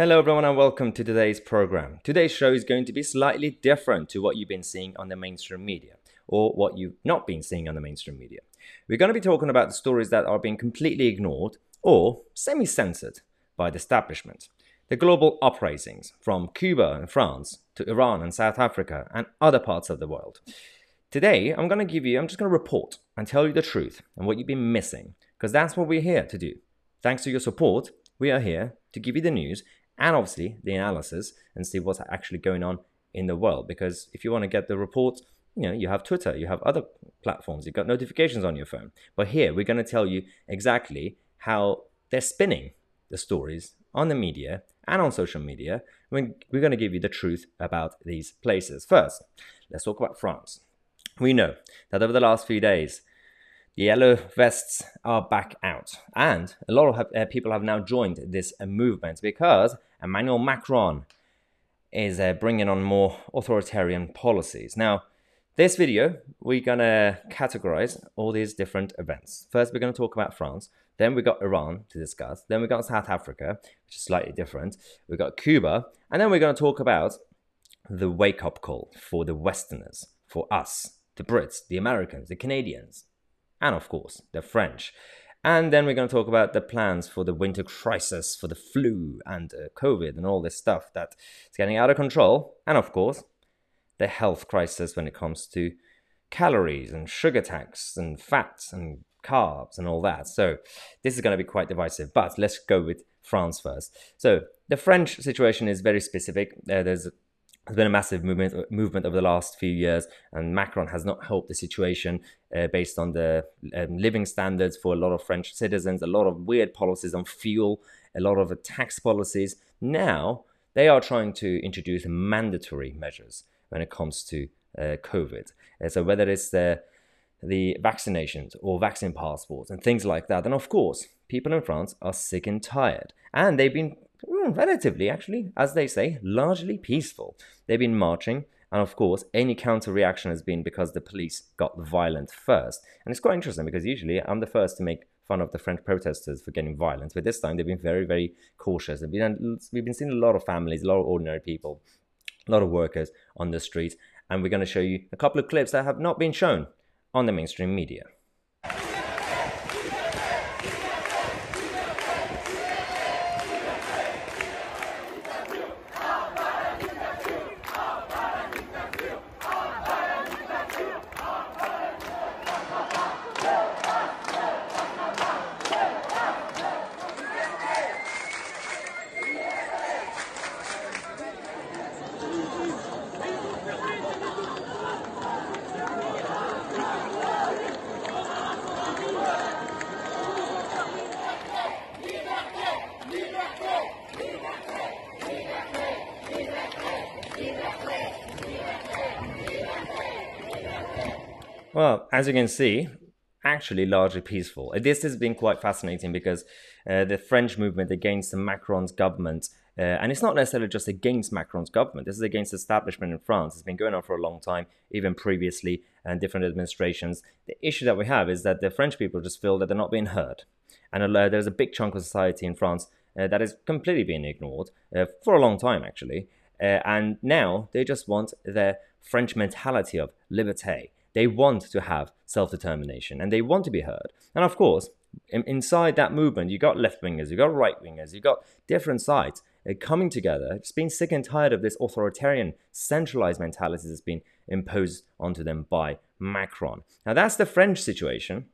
Hello, everyone, and welcome to today's program. Today's show is going to be slightly different to what you've been seeing on the mainstream media or what you've not been seeing on the mainstream media. We're going to be talking about the stories that are being completely ignored or semi censored by the establishment. The global uprisings from Cuba and France to Iran and South Africa and other parts of the world. Today, I'm going to give you, I'm just going to report and tell you the truth and what you've been missing, because that's what we're here to do. Thanks to your support, we are here to give you the news and obviously the analysis and see what's actually going on in the world. Because if you want to get the reports, you know, you have Twitter, you have other platforms, you've got notifications on your phone. But here we're going to tell you exactly how they're spinning the stories on the media and on social media. We're going to give you the truth about these places. First, let's talk about France. We know that over the last few days, the yellow vests are back out. And a lot of uh, people have now joined this movement because Emmanuel Macron is uh, bringing on more authoritarian policies. Now, this video, we're to categorize all these different events. First, we're to talk about France. Then we got Iran to discuss. Then we got South Africa, which is slightly different. We got Cuba. And then we're to talk about the wake up call for the Westerners, for us, the Brits, the Americans, the Canadians, and of course, the French. And then we're going to talk about the plans for the winter crisis, for the flu and uh, COVID and all this stuff that's getting out of control. And of course, the health crisis when it comes to calories and sugar tax and fats and carbs and all that. So this is going to be quite divisive. But let's go with France first. So the French situation is very specific. Uh, there's there's been a massive movement movement over the last few years, and Macron has not helped the situation uh, based on the um, living standards for a lot of French citizens, a lot of weird policies on fuel, a lot of tax policies. Now they are trying to introduce mandatory measures when it comes to uh, COVID. Uh, so whether it's the the vaccinations or vaccine passports and things like that, and of course, people in France are sick and tired, and they've been mm, relatively, actually, as they say, largely peaceful. They've been marching, and of course, any counter reaction has been because the police got violent first. And it's quite interesting because usually I'm the first to make fun of the French protesters for getting violent, but this time they've been very, very cautious. We've been, we've been seeing a lot of families, a lot of ordinary people, a lot of workers on the streets, and we're going to show you a couple of clips that have not been shown on the mainstream media. Well, as you can see, actually largely peaceful. This has been quite fascinating because uh, the French movement against Macron's government, uh, and it's not necessarily just against Macron's government, this is against establishment in France. It's been going on for a long time, even previously, and different administrations. The issue that we have is that the French people just feel that they're not being heard. And uh, there's a big chunk of society in France uh, that is completely being ignored uh, for a long time, actually. Uh, and now they just want their French mentality of liberté they want to have self determination and they want to be heard. And of course, in, inside that movement, you got left wingers, you got right wingers, you got different sides uh, coming together, just being sick and tired of this authoritarian, centralized mentality that's been imposed onto them by Macron. Now, that's the French situation.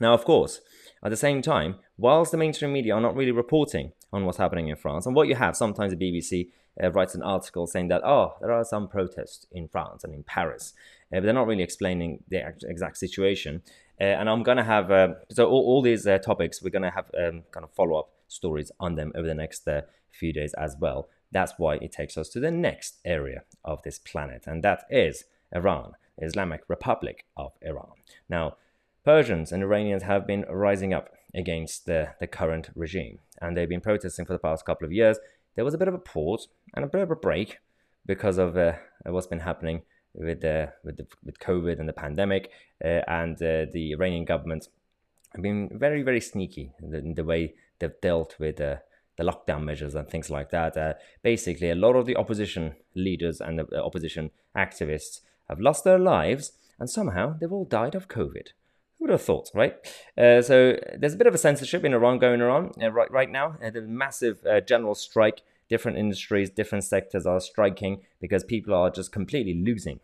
Now, of course, at the same time, whilst the mainstream media are not really reporting on what's happening in France, and what you have, sometimes the BBC uh, writes an article saying that, oh, there are some protests in France and in Paris uh, but they're not really explaining the exact situation. Uh, and I'm gonna have uh, so all, all these topics we're gonna have um, kind of follow up stories on them over the next few days as well. That's why it takes us to the next area of this planet, and that is Iran, Islamic Republic of Iran. Now, Persians and Iranians have been rising up against the, the current regime, and they've been protesting for the past couple of years. There was a bit of a pause and a bit of a break because of uh, what's been happening with the with the, with COVID and the pandemic, uh, and uh, the Iranian government have been very very sneaky in the, in the way they've dealt with uh, the lockdown measures and things like that. Uh, basically, a lot of the opposition leaders and the opposition activists have lost their lives, and somehow they've all died of COVID. Who would have thought, right? Uh, so there's a bit of a censorship in Iran going on uh, right right now. Uh, the massive uh, general strike. Different industries, different sectors are striking because people are just completely losing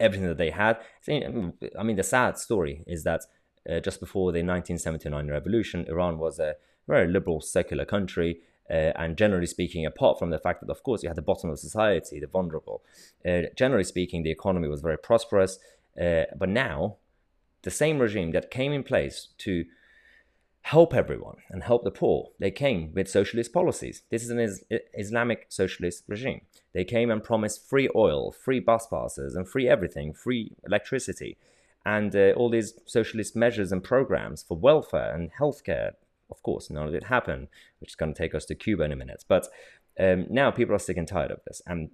everything that they had. I mean, the sad story is that uh, just before the 1979 revolution, Iran was a very liberal, secular country. Uh, and generally speaking, apart from the fact that, of course, you had the bottom of society, the vulnerable, uh, generally speaking, the economy was very prosperous. Uh, but now, the same regime that came in place to help everyone and help the poor, they came with socialist policies. This is an is- Islamic socialist regime. They came and promised free oil, free bus passes, and free everything, free electricity, and uh, all these socialist measures and programs for welfare and healthcare. Of course, none of it happened, which is going to take us to Cuba in a minute. But um, now people are sick and tired of this. And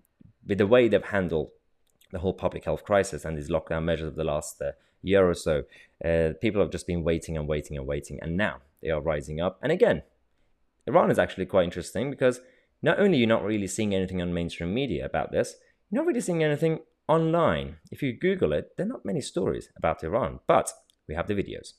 with the way they've handled the whole public health crisis and these lockdown measures of the last uh, year or so, uh, people have just been waiting and waiting and waiting. And now they are rising up. And again, Iran is actually quite interesting because not only you're not really seeing anything on mainstream media about this, you're not really seeing anything online. If you Google it, there are not many stories about Iran, but we have the videos.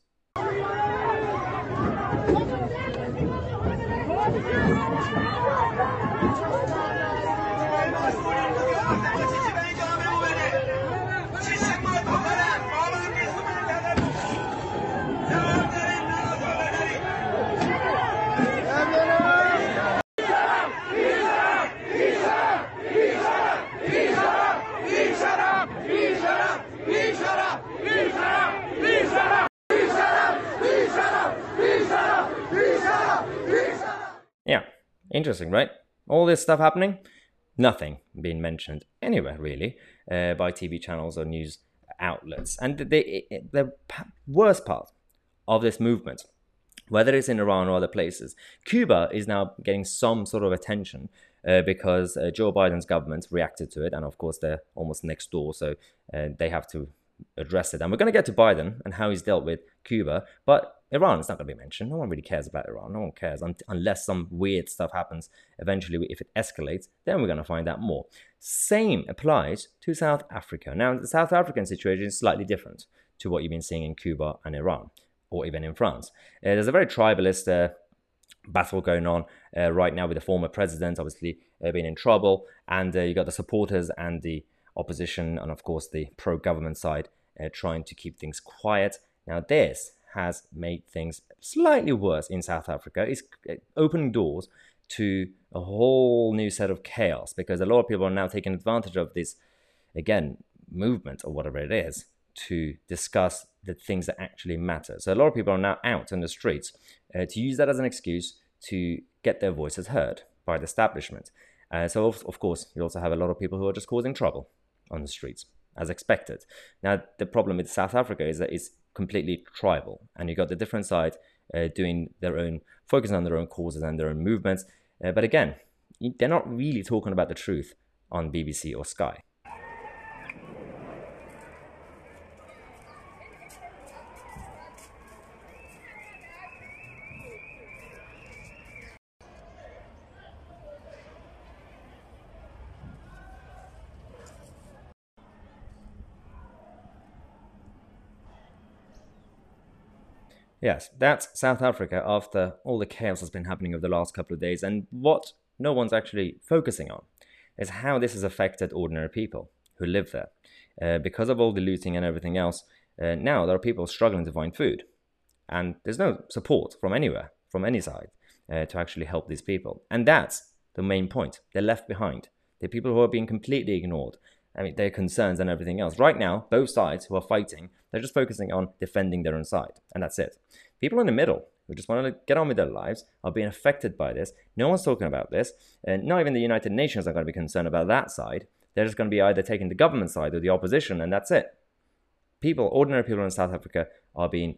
Interesting, right? All this stuff happening, nothing being mentioned anywhere really uh, by TV channels or news outlets. And the, the worst part of this movement, whether it's in Iran or other places, Cuba is now getting some sort of attention uh, because uh, Joe Biden's government reacted to it, and of course they're almost next door, so uh, they have to address it. And we're going to get to Biden and how he's dealt with Cuba, but Iran is not going to be mentioned. No one really cares about Iran. No one cares un- unless some weird stuff happens. Eventually, if it escalates, then we're going to find out more. Same applies to South Africa. Now, the South African situation is slightly different to what you've been seeing in Cuba and Iran, or even in France. Uh, there's a very tribalist uh, battle going on uh, right now with the former president, obviously uh, being in trouble, and uh, you got the supporters and the opposition, and of course the pro-government side uh, trying to keep things quiet. Now, this has made things slightly worse in South Africa. It's opening doors to a whole new set of chaos because a lot of people are now taking advantage of this, again, movement or whatever it is to discuss the things that actually matter. So a lot of people are now out in the streets uh, to use that as an excuse to get their voices heard by the establishment. Uh, so of, of course, you also have a lot of people who are just causing trouble on the streets, as expected. Now, the problem with South Africa is that it's completely tribal, and you got the different sides uh, doing their own, focusing on their own causes and their own movements. Uh, but again, they're not really talking about the truth on BBC or Sky. Yes, that's South Africa after all the chaos that's been happening over the last couple of days. And what no one's actually focusing on is how this has affected ordinary people who live there. Uh, because of all the looting and everything else, uh, now there are people struggling to find food. And there's no support from anywhere, from any side, uh, to actually help these people. And that's the main point. They're left behind. They're people who are being completely ignored. I mean, their concerns and everything else. Right now, both sides who are fighting, they're just focusing on defending their own side, and that's it. People in the middle who just want to get on with their lives are being affected by this. No one's talking about this, and not even the United Nations are going to be concerned about that side. They're just going to be either taking the government side or the opposition, and that's it. People, ordinary people in South Africa, are being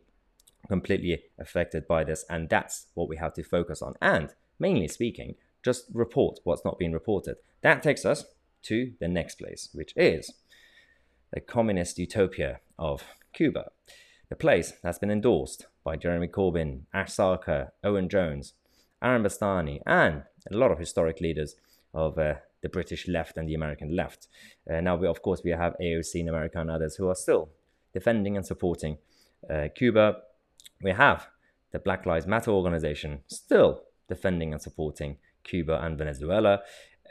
completely affected by this, and that's what we have to focus on. And mainly speaking, just report what's not being reported. That takes us to the next place, which is the communist utopia of Cuba, the place that's been endorsed by Jeremy Corbyn, Ash Sarkar, Owen Jones, Aaron Bastani, and a lot of historic leaders of uh, the British left and the American left. Uh, now, we, of course, we have AOC in America and others who are still defending and supporting uh, Cuba. We have the Black Lives Matter organization still defending and supporting Cuba and Venezuela.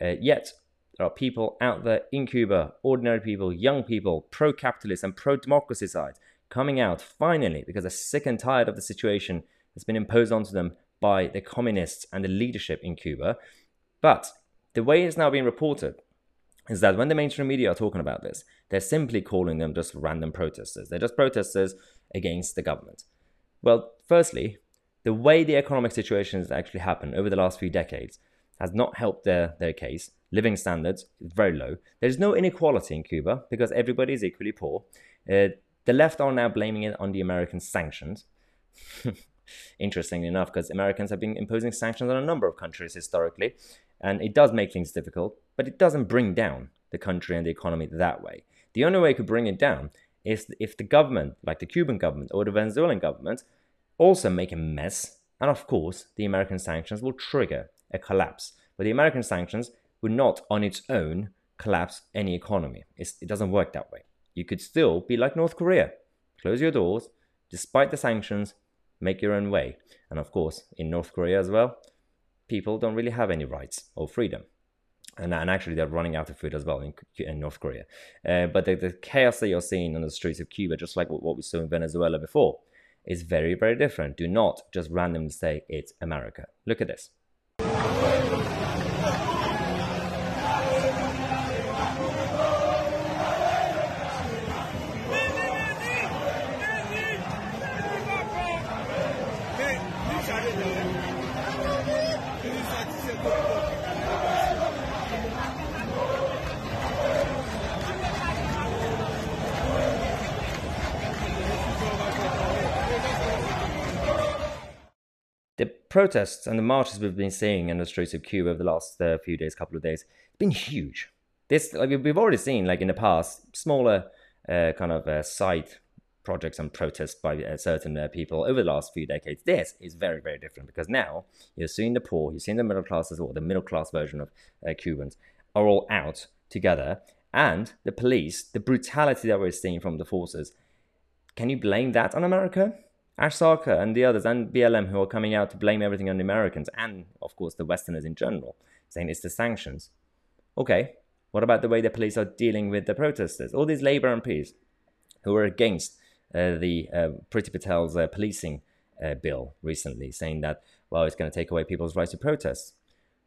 Uh, yet, there are people out there in Cuba, ordinary people, young people, pro capitalist and pro democracy sides, coming out finally because they're sick and tired of the situation that's been imposed onto them by the communists and the leadership in Cuba. But the way it's now being reported is that when the mainstream media are talking about this, they're simply calling them just random protesters. They're just protesters against the government. Well, firstly, the way the economic situation has actually happened over the last few decades has not helped their, their case. Living standards is very low. There's no inequality in Cuba because everybody is equally poor. Uh, the left are now blaming it on the American sanctions. Interestingly enough, because Americans have been imposing sanctions on a number of countries historically, and it does make things difficult, but it doesn't bring down the country and the economy that way. The only way it could bring it down is if the government, like the Cuban government or the Venezuelan government, also make a mess. And of course, the American sanctions will trigger a collapse. But the American sanctions would not on its own collapse any economy. It's, it doesn't work that way. You could still be like North Korea close your doors, despite the sanctions, make your own way. And of course, in North Korea as well, people don't really have any rights or freedom. And, and actually, they're running out of food as well in, in North Korea. Uh, but the, the, chaos that you're seeing on the streets of Cuba, just like what we saw in Venezuela before, is very, very different. Do not just randomly say it's America. Look at this. はい。Protests and the marches we've been seeing in the streets of Cuba over the last uh, few days, couple of days, it's been huge. This like, we've already seen, like in the past, smaller uh, kind of uh, side projects and protests by uh, certain uh, people over the last few decades. This is very, very different because now you're seeing the poor, you're seeing the middle classes, or the middle class version of uh, Cubans, are all out together, and the police, the brutality that we're seeing from the forces. Can you blame that on America? Ash Sarkar and the others and BLM who are coming out to blame everything on the Americans and, of course, the Westerners in general, saying it's the sanctions. Okay, what about the way the police are dealing with the protesters? All these Labour MPs who were against uh, the uh, Patel's uh, policing uh, bill recently, saying that, well, it's going to take away people's right to protest.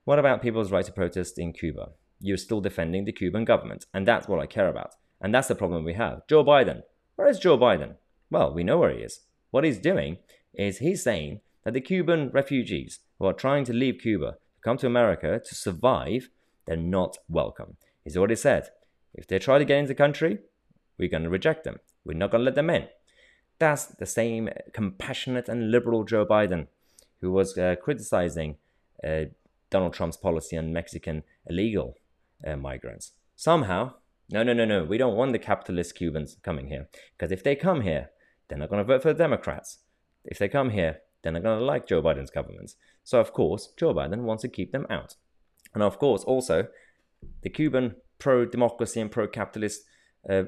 What about people's right to protest in Cuba? You're still defending the Cuban government, and that's what I care about. And that's the problem we have. Joe Biden. Where is Joe Biden? Well, we know where he is. What he's doing is he's saying that the Cuban refugees who are trying to leave Cuba to come to America to survive, they're not welcome. He's already said, if they try to get into the country, we're going to reject them. We're not going to let them in. That's the same compassionate and liberal Joe Biden who was uh, criticizing uh, Donald Trump's policy on Mexican illegal uh, migrants. Somehow, no, no, no, no, we don't want the capitalist Cubans coming here. Because if they come here, they're not going to vote for the Democrats. If they come here, then they're not going to like Joe Biden's government. So, of course, Joe Biden wants to keep them out. And of course, also, the Cuban pro democracy and pro capitalist uh, uh,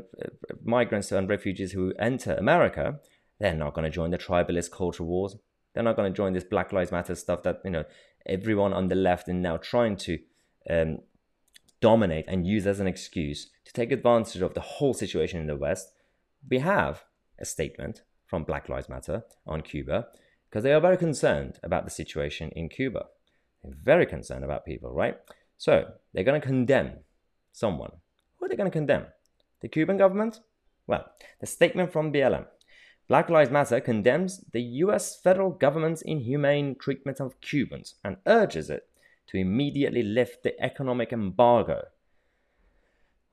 migrants and refugees who enter America, they're not going to join the tribalist culture wars. They're not going to join this Black Lives Matter stuff that, you know, everyone on the left is now trying to um, dominate and use as an excuse to take advantage of the whole situation in the West. We have a statement from Black Lives Matter on Cuba because they are very concerned about the situation in Cuba. They're very concerned about people, right? So they're going to condemn someone. Who are they going to condemn? The Cuban government? Well, the statement from BLM. Black Lives Matter condemns the US federal government's inhumane treatment of Cubans and urges it to immediately lift the economic embargo.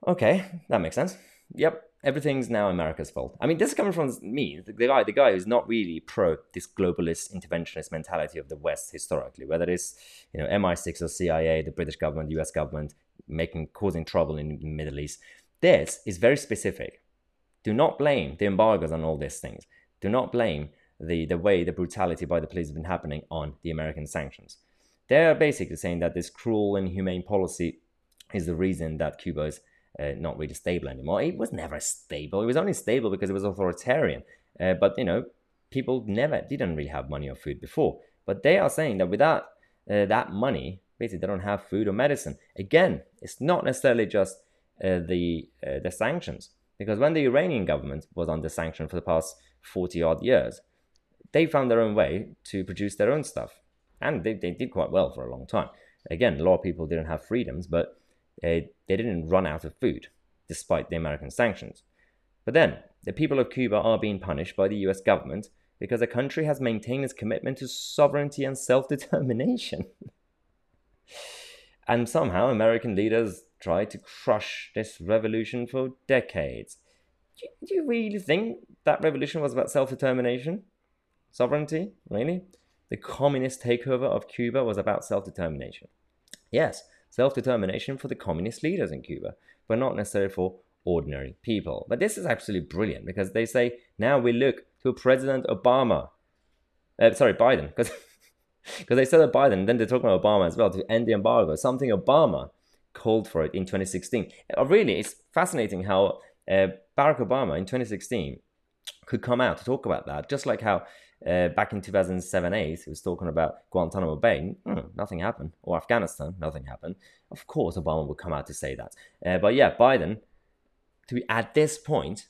Okay, that makes sense. Yep, everything's now America's fault. I mean, this is coming from me, the, guy, the guy who's not really pro this globalist interventionist mentality of the West historically, whether it's you know MI6 or CIA, the British government, US government making causing trouble in the Middle East. This is very specific. Do not blame the embargoes on all these things. Do not blame the the way the brutality by the police has been happening on the American sanctions. they're basically saying that this cruel and humane policy is the reason that Cuba is uh, not really stable anymore. It was never stable. It was only stable because it was authoritarian. Uh, but you know, people never didn't really have money or food before. But they are saying that without uh, that money, basically they don't have food or medicine. Again, it's not necessarily just uh, the uh, the sanctions because when the Iranian government was under sanction for the past forty odd years, they found their own way to produce their own stuff, and they, they did quite well for a long time. Again, a lot of people didn't have freedoms, but they, they didn't run out of food despite the American sanctions. But then, the people of Cuba are being punished by the US government because the country has maintained its commitment to sovereignty and self determination. and somehow, American leaders tried to crush this revolution for decades. Do you, do you really think that revolution was about self determination? Sovereignty? Really? The communist takeover of Cuba was about self determination. Yes, self determination for the communist leaders in Cuba, but not necessarily for ordinary people. But this is absolutely brilliant because they say now we look to President Obama. Uh, sorry, Biden, because because they said Biden, then they're talking about Obama as well to end the embargo. Something Obama called for it in 2016. Uh, really, it's fascinating how uh, Barack Obama in 2016 could come out to talk about that, just like how uh, back in 2007 8, he was talking about Guantanamo Bay. Hmm, nothing happened. Or Afghanistan, nothing happened. Of course, Obama would come out to say that. Uh, but yeah, Biden, to be at this point,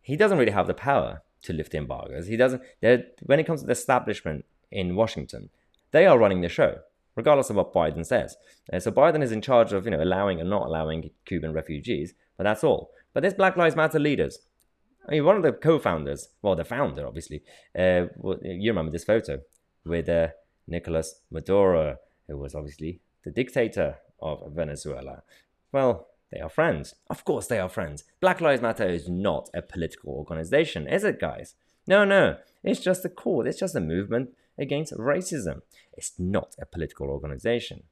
he doesn't really have the power to lift the embargoes. He doesn't. When it comes to the establishment in Washington, they are running the show, regardless of what Biden says. Uh, so Biden is in charge of you know allowing and not allowing Cuban refugees, but that's all. But this Black Lives Matter leaders, I mean, one of the co-founders, well, the founder, obviously. Uh, you remember this photo with uh, Nicolas Maduro, who was obviously the dictator of Venezuela. Well, they are friends. Of course, they are friends. Black Lives Matter is not a political organization, is it, guys? No, no. It's just a cause. It's just a movement against racism. It's not a political organization.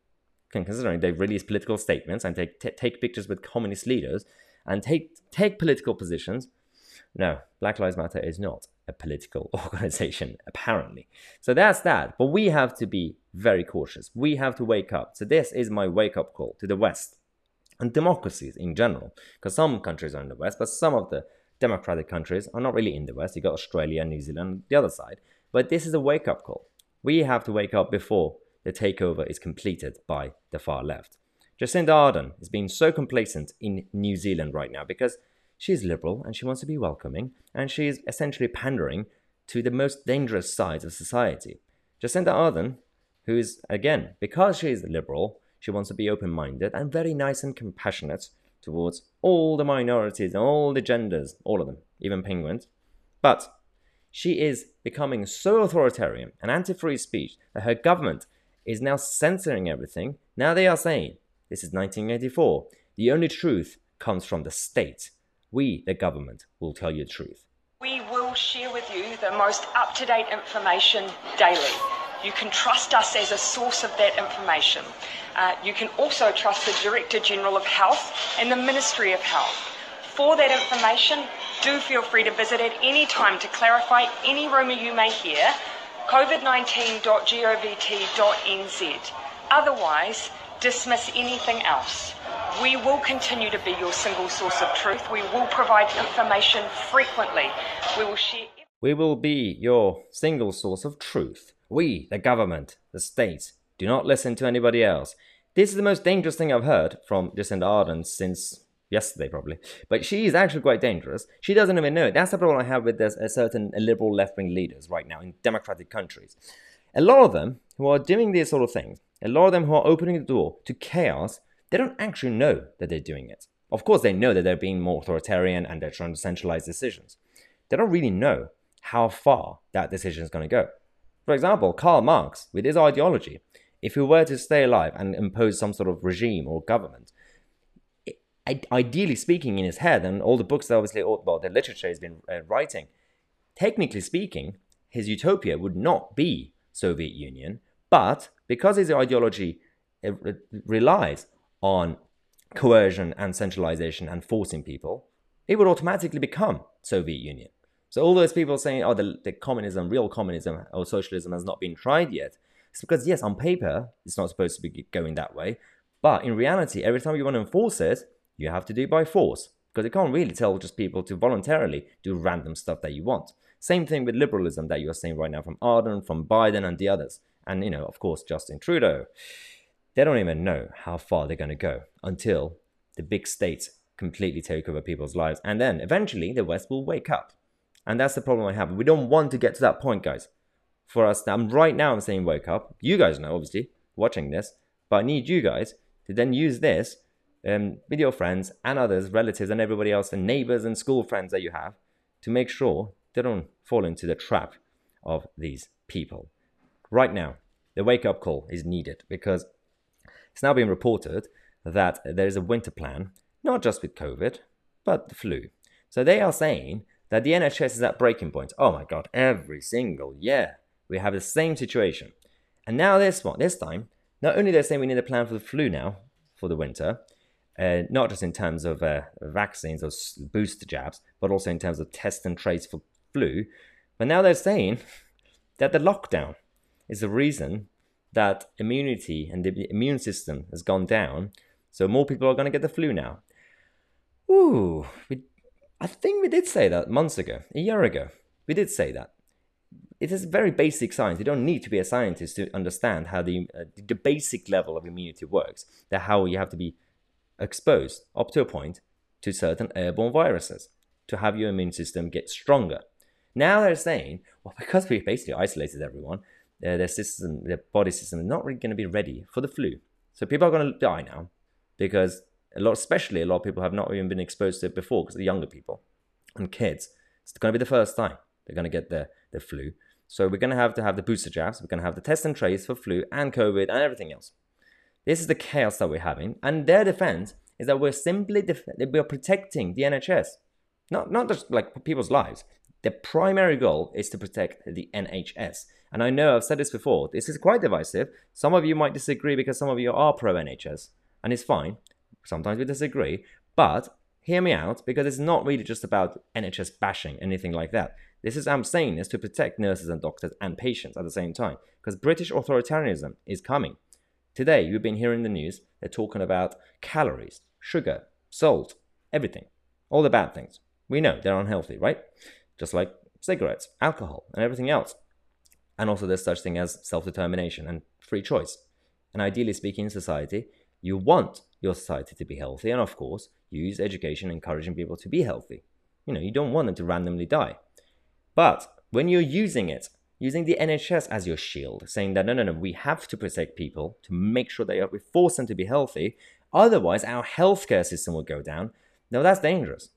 Considering they release political statements and take, take pictures with communist leaders and take, take political positions no, Black Lives Matter is not a political organization, apparently. So that's that. But we have to be very cautious. We have to wake up. So this is my wake up call to the West and democracies in general. Because some countries are in the West, but some of the democratic countries are not really in the West. You got Australia, New Zealand, the other side. But this is a wake up call. We have to wake up before the takeover is completed by the far left. Jacinda Ardern is being so complacent in New Zealand right now because she is liberal and she wants to be welcoming, and she is essentially pandering to the most dangerous sides of society. Jacinda Ardern, who is, again, because she is liberal, she wants to be open minded and very nice and compassionate towards all the minorities and all the genders, all of them, even penguins. But she is becoming so authoritarian and anti free speech that her government is now censoring everything. Now they are saying, this is 1984, the only truth comes from the state. We, the government, will tell you the truth. We will share with you the most up to date information daily. You can trust us as a source of that information. Uh, you can also trust the Director General of Health and the Ministry of Health. For that information, do feel free to visit at any time to clarify any rumour you may hear. COVID19.govt.nz. Otherwise, dismiss anything else. We will continue to be your single source of truth. We will provide information frequently. We will share. We will be your single source of truth. We, the government, the state, do not listen to anybody else. This is the most dangerous thing I've heard from Jacinda Ardern since yesterday, probably. But she is actually quite dangerous. She doesn't even know it. That's the problem I have with this, a certain liberal left wing leaders right now in democratic countries. A lot of them who are doing these sort of things, a lot of them who are opening the door to chaos they don't actually know that they're doing it. Of course, they know that they're being more authoritarian and they're trying to centralize decisions. They don't really know how far that decision is going to go. For example, Karl Marx, with his ideology, if he were to stay alive and impose some sort of regime or government, ideally speaking, in his head, and all the books that obviously, well, the literature he's been uh, writing, technically speaking, his utopia would not be Soviet Union, but because his ideology uh, relies on coercion and centralization and forcing people, it would automatically become Soviet Union. So all those people saying, oh, the, the communism, real communism or socialism has not been tried yet. It's because, yes, on paper, it's not supposed to be going that way. But in reality, every time you want to enforce it, you have to do it by force because you can't really tell just people to voluntarily do random stuff that you want. Same thing with liberalism that you are seeing right now from Ardern, from Biden, and the others. And, you know, of course, Justin Trudeau. They don't even know how far they're going to go until the big states completely take over people's lives. And then eventually the West will wake up. And that's the problem I have. We don't want to get to that point, guys. For us, I'm right now I'm saying wake up. You guys know, obviously, watching this. But I need you guys to then use this um, with your friends and others, relatives, and everybody else, and neighbors and school friends that you have to make sure they don't fall into the trap of these people. Right now, the wake up call is needed because it's now being reported that there is a winter plan, not just with COVID, but the flu. So they are saying that the NHS is at breaking point. Oh my God, every single year we have the same situation. And now this one, this time, not only they're saying we need a plan for the flu now for the winter, uh, not just in terms of uh, vaccines or booster jabs, but also in terms of test and trace for flu. But now they're saying that the lockdown is the reason that immunity and the immune system has gone down. So more people are going to get the flu now. Ooh, we, I think we did say that months ago, a year ago. We did say that. It is very basic science. You don't need to be a scientist to understand how the, uh, the basic level of immunity works. That how you have to be exposed up to a point to certain airborne viruses to have your immune system get stronger. Now they're saying, well, because we basically isolated everyone, uh, their system, their body system is not really going to be ready for the flu. So people are going to die now because a lot, especially a lot of people have not even been exposed to it before because the younger people and kids. It's going to be the first time they're going to get the, the flu. So we're going to have to have the booster jabs. We're going to have the test and trace for flu and COVID and everything else. This is the chaos that we're having. And their defense is that we're simply def- we're protecting the NHS, not not just like people's lives. The primary goal is to protect the NHS. And I know I've said this before. This is quite divisive. Some of you might disagree because some of you are pro NHS, and it's fine. Sometimes we disagree, but hear me out because it's not really just about NHS bashing, anything like that. This is I'm saying this to protect nurses and doctors and patients at the same time because British authoritarianism is coming. Today, you've been hearing the news, they're talking about calories, sugar, salt, everything. All the bad things. We know they're unhealthy, right? Just like cigarettes, alcohol, and everything else. And also, there's such thing as self determination and free choice. And ideally speaking, in society, you want your society to be healthy, and of course, use education encouraging people to be healthy. You know, you don't want them to randomly die. But when you're using it using the NHS as your shield, saying that no, no, no, we have to protect people to make sure they are, we force them to be healthy. Otherwise, our healthcare system will go down. Now, that's dangerous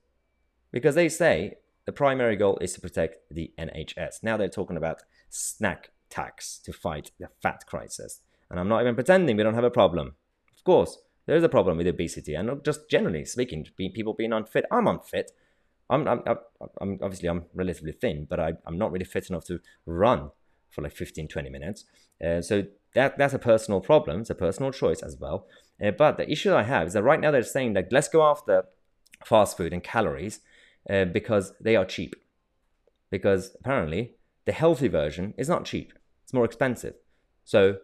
because they say the primary goal is to protect the NHS. Now they're talking about snack tax to fight the fat crisis. And I'm not even pretending we don't have a problem. Of course, there is a problem with obesity, and not just generally speaking, people being unfit. I'm unfit. I'm, I'm, I'm obviously I'm relatively thin, but I, I'm not really fit enough to run for like 15, 20 minutes. Uh, so that that's a personal problem. It's a personal choice as well. Uh, but the issue I have is that right now they're saying that let's go after fast food and calories uh, because they are cheap. Because apparently the healthy version is not cheap; it's more expensive. So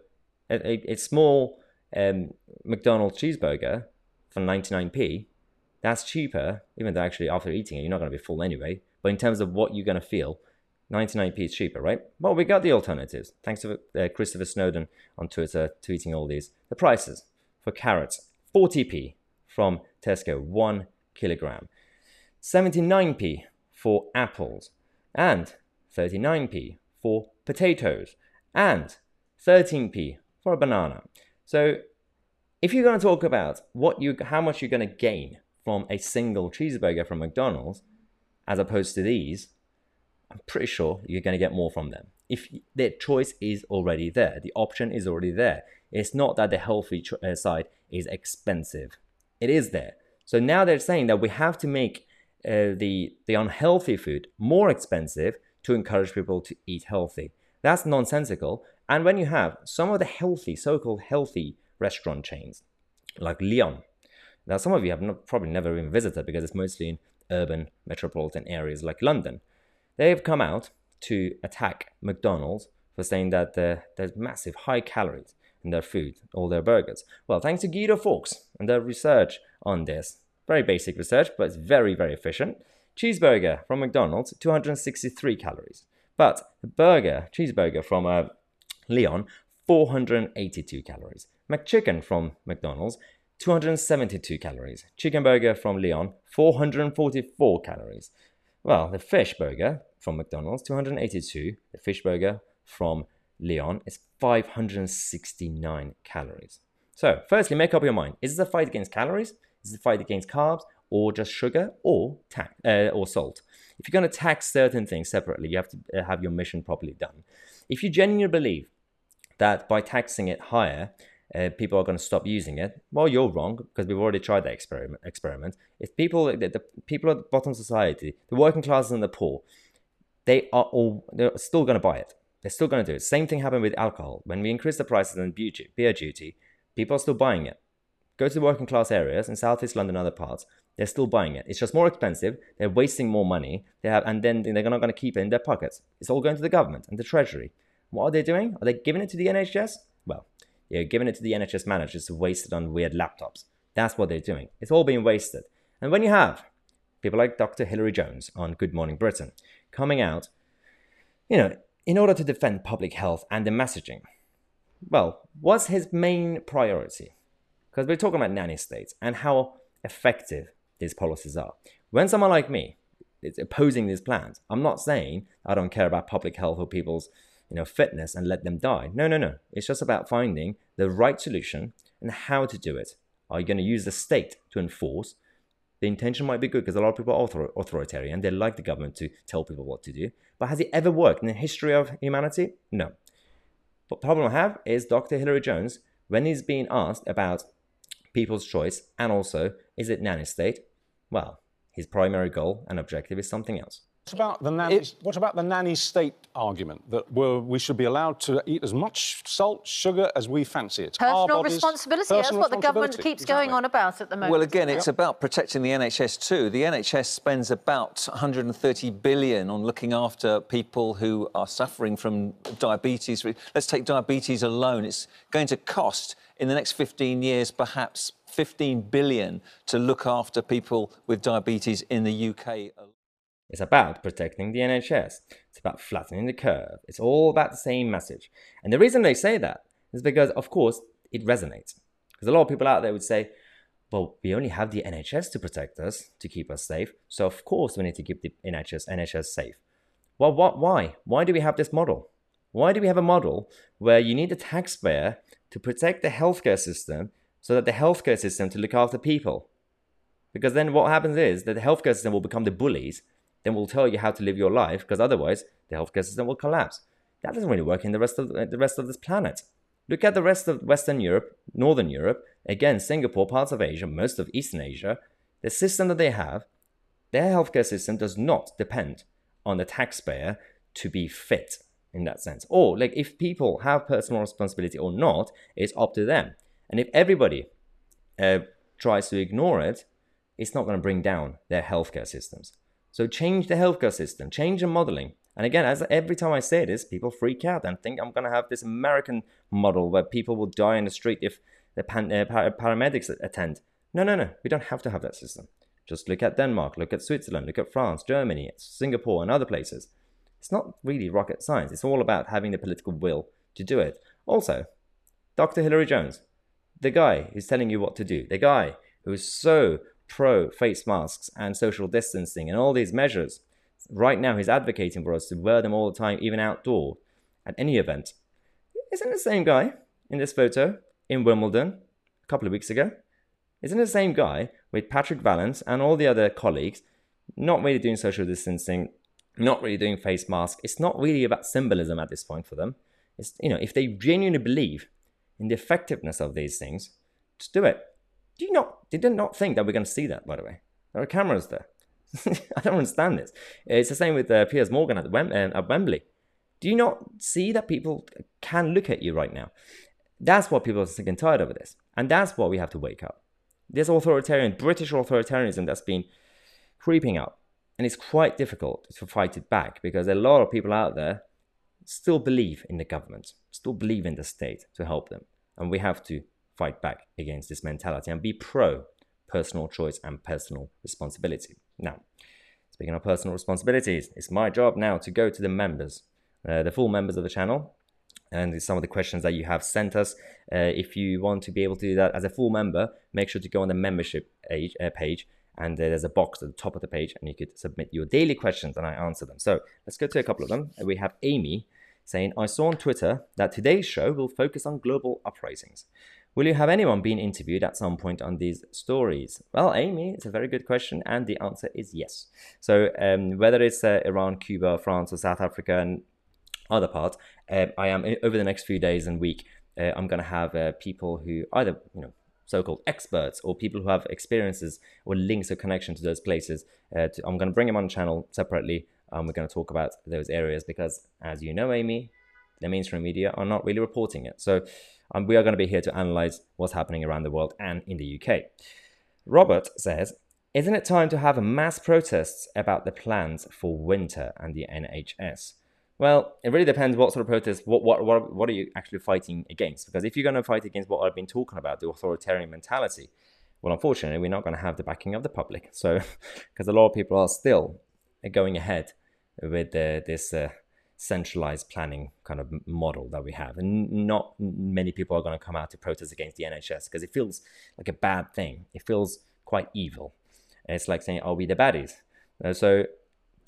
a, a, a small um, McDonald's cheeseburger for 99p that's cheaper, even though actually after eating it, you're not going to be full anyway. But in terms of what you're going to feel, 99p is cheaper, right? Well, we got the alternatives. Thanks to uh, Christopher Snowdon on Twitter tweeting all these. The prices for carrots 40p from Tesco, one kilogram, 79p for apples, and 39p for potatoes, and 13p for a banana. So, if you're going to talk about what you, how much you're going to gain from a single cheeseburger from McDonald's, as opposed to these, I'm pretty sure you're going to get more from them. If their choice is already there, the option is already there. It's not that the healthy uh, side is expensive. It is there. So now they're saying that we have to make uh, the the unhealthy food more expensive to encourage people to eat healthy. That's nonsensical. And when you have some of the healthy, so-called healthy restaurant chains, like Leon, now, some of you have not, probably never even visited because it's mostly in urban metropolitan areas like London. They have come out to attack McDonald's for saying that there's massive high calories in their food, all their burgers. Well, thanks to Guido Fawkes and their research on this, very basic research, but it's very, very efficient. Cheeseburger from McDonald's, 263 calories. But the burger, cheeseburger from uh, Leon, 482 calories. McChicken from McDonald's, 272 calories. Chicken burger from Leon, 444 calories. Well, the fish burger from McDonald's, 282. The fish burger from Leon is 569 calories. So, firstly, make up your mind. Is this a fight against calories? Is it a fight against carbs? Or just sugar or ta- uh, or salt? If you're going to tax certain things separately, you have to uh, have your mission properly done. If you genuinely believe that by taxing it higher, uh, people are going to stop using it. Well, you're wrong because we've already tried that experiment. Experiment. If people, the, the people at the bottom of society, the working classes and the poor, they are all they're still going to buy it. They're still going to do it. Same thing happened with alcohol. When we increased the prices in beer duty, people are still buying it. Go to the working class areas in Southeast London and other parts. They're still buying it. It's just more expensive. They're wasting more money. They have, and then they're not going to keep it in their pockets. It's all going to the government and the treasury. What are they doing? Are they giving it to the NHS? Well, they're giving it to the NHS managers to waste it on weird laptops. That's what they're doing. It's all being wasted. And when you have people like Dr. Hilary Jones on Good Morning Britain coming out, you know, in order to defend public health and the messaging, well, what's his main priority? Because we're talking about nanny states and how effective these policies are. When someone like me is opposing these plans, I'm not saying I don't care about public health or people's you know, fitness and let them die. No, no, no. It's just about finding the right solution and how to do it. Are you going to use the state to enforce? The intention might be good because a lot of people are author- authoritarian. They like the government to tell people what to do. But has it ever worked in the history of humanity? No. Problem I have is Dr. Hilary Jones, when he's being asked about people's choice and also is it nanny state, well, his primary goal and objective is something else. What about the nanny, it, what about the nanny state argument that we should be allowed to eat as much salt, sugar as we fancy it? Personal bodies, responsibility. Personal That's what the government keeps exactly. going on about at the moment. Well, again, it's yep. about protecting the NHS too. The NHS spends about 130 billion on looking after people who are suffering from diabetes. Let's take diabetes alone. It's going to cost in the next 15 years perhaps 15 billion to look after people with diabetes in the UK. It's about protecting the NHS. It's about flattening the curve. It's all about the same message. And the reason they say that is because, of course, it resonates. Because a lot of people out there would say, well, we only have the NHS to protect us, to keep us safe. So, of course, we need to keep the NHS, NHS safe. Well, what, why? Why do we have this model? Why do we have a model where you need the taxpayer to protect the healthcare system so that the healthcare system to look after people? Because then what happens is that the healthcare system will become the bullies then we'll tell you how to live your life because otherwise the healthcare system will collapse. That doesn't really work in the rest of the rest of this planet. Look at the rest of Western Europe, Northern Europe, again Singapore, parts of Asia, most of Eastern Asia. The system that they have, their healthcare system does not depend on the taxpayer to be fit in that sense. Or like if people have personal responsibility or not, it's up to them. And if everybody uh, tries to ignore it, it's not going to bring down their healthcare systems. So change the healthcare system, change the modeling. And again, as every time I say this, people freak out and think I'm going to have this American model where people will die in the street if the pan- uh, paramedics attend. No, no, no. We don't have to have that system. Just look at Denmark, look at Switzerland, look at France, Germany, Singapore, and other places. It's not really rocket science. It's all about having the political will to do it. Also, Dr. Hilary Jones, the guy who's telling you what to do, the guy who's so pro face masks and social distancing and all these measures. Right now, he's advocating for us to wear them all the time, even outdoor, at any event. Isn't the same guy in this photo in Wimbledon a couple of weeks ago? Isn't the same guy with Patrick Vallance and all the other colleagues not really doing social distancing, not really doing face masks? It's not really about symbolism at this point for them. It's, you know, if they genuinely believe in the effectiveness of these things, just do it. Do you not? Did not think that we're going to see that? By the way, there are cameras there. I don't understand this. It's the same with uh, Piers Morgan at, Wem- uh, at Wembley. Do you not see that people can look at you right now? That's what people are sick and tired of this, and that's what we have to wake up. This authoritarian British authoritarianism that's been creeping up, and it's quite difficult to fight it back because a lot of people out there still believe in the government, still believe in the state to help them. And we have to fight back against this mentality and be pro personal choice and personal responsibility. Now, speaking of personal responsibilities, it's my job now to go to the members, uh, the full members of the channel, and some of the questions that you have sent us. Uh, if you want to be able to do that as a full member, make sure to go on the membership age, uh, page and uh, there's a box at the top of the page and you could submit your daily questions and I answer them. So let's go to a couple of them. We have Amy saying, I saw on Twitter that today's show will focus on global uprisings. Will you have anyone being interviewed at some point on these stories? Well, Amy, it's a very good question, and the answer is yes. So, um, whether it's uh, Iran, Cuba, France, or South Africa, and other parts, uh, I am over the next few days and week. Uh, I'm going to have uh, people who either you know so-called experts or people who have experiences or links or connection to those places. Uh, to, I'm going to bring them on the channel separately. Um, we're going to talk about those areas because, as you know, Amy, the mainstream media are not really reporting it. So um, we are going to be here to analyze what's happening around the world and in the UK. Robert says, isn't it time to have mass protests about the plans for winter and the NHS? Well, it really depends what sort of protest, what, what, what, what are you actually fighting against? Because if you're going to fight against what I've been talking about, the authoritarian mentality, well, unfortunately, we're not going to have the backing of the public. So, because a lot of people are still going ahead with uh, this uh, centralized planning kind of model that we have. And not many people are going to come out to protest against the NHS because it feels like a bad thing. It feels quite evil. And it's like saying, are we the baddies? Uh, so,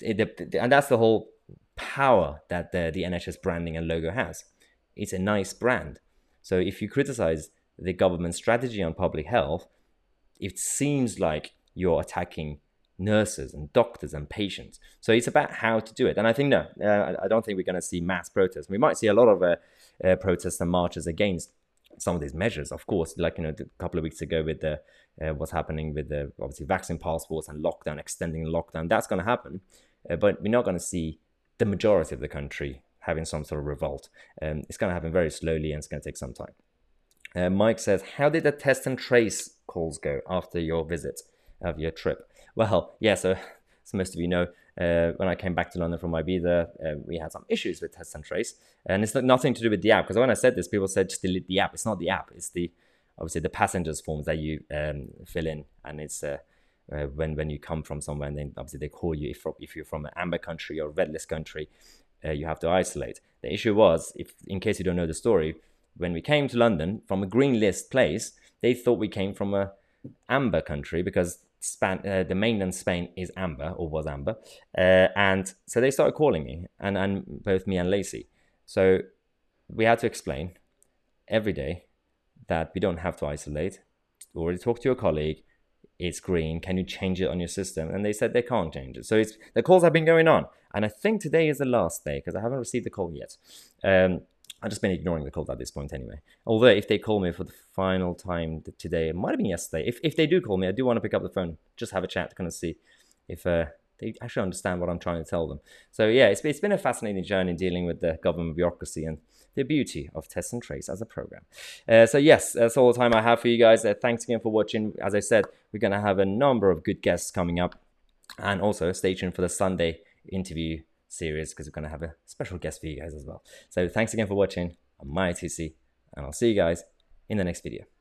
it, and that's the whole power that the, the NHS branding and logo has. It's a nice brand. So if you criticize the government strategy on public health, it seems like you're attacking nurses and doctors and patients. So it's about how to do it. And I think, no, uh, I don't think we're going to see mass protests. We might see a lot of uh, uh, protests and marches against some of these measures, of course, like, you know, a couple of weeks ago with the, uh, what's happening with the, obviously, vaccine passports and lockdown, extending lockdown, that's going to happen. Uh, but we're not going to see the majority of the country having some sort of revolt. Um, it's going to happen very slowly and it's going to take some time. Uh, Mike says, How did the test and trace calls go after your visit of your trip? Well, yeah, so as most of you know, uh, when I came back to London from Ibiza, uh, we had some issues with test and trace. And it's nothing to do with the app, because when I said this, people said just delete the app. It's not the app, it's the obviously the passengers forms that you um, fill in, and it's uh, uh, when when you come from somewhere and then obviously they call you if, if you're from an amber country or red list country uh, you have to isolate the issue was if in case you don't know the story when we came to london from a green list place they thought we came from a amber country because Span- uh, the mainland Spain is amber or was amber, uh, and so they started calling me and and both me and Lacey. So we had to explain every day that we don't have to isolate. Already talk to your colleague it's green. Can you change it on your system? And they said they can't change it. So it's the calls have been going on, and I think today is the last day because I haven't received the call yet. Um, I've just been ignoring the calls at this point anyway. Although if they call me for the final time today, it might have been yesterday. If if they do call me, I do want to pick up the phone, just have a chat, to kind of see if uh, they actually understand what I'm trying to tell them. So yeah, it's, it's been a fascinating journey dealing with the government bureaucracy and the beauty of test and trace as a program. Uh, so yes, that's all the time I have for you guys. Uh, thanks again for watching. As I said, we're going to have a number of good guests coming up. And also stay tuned for the Sunday interview series because we're going to have a special guest for you guys as well. So thanks again for watching. I'm Mahyar Tousi and I'll see you guys in the next video.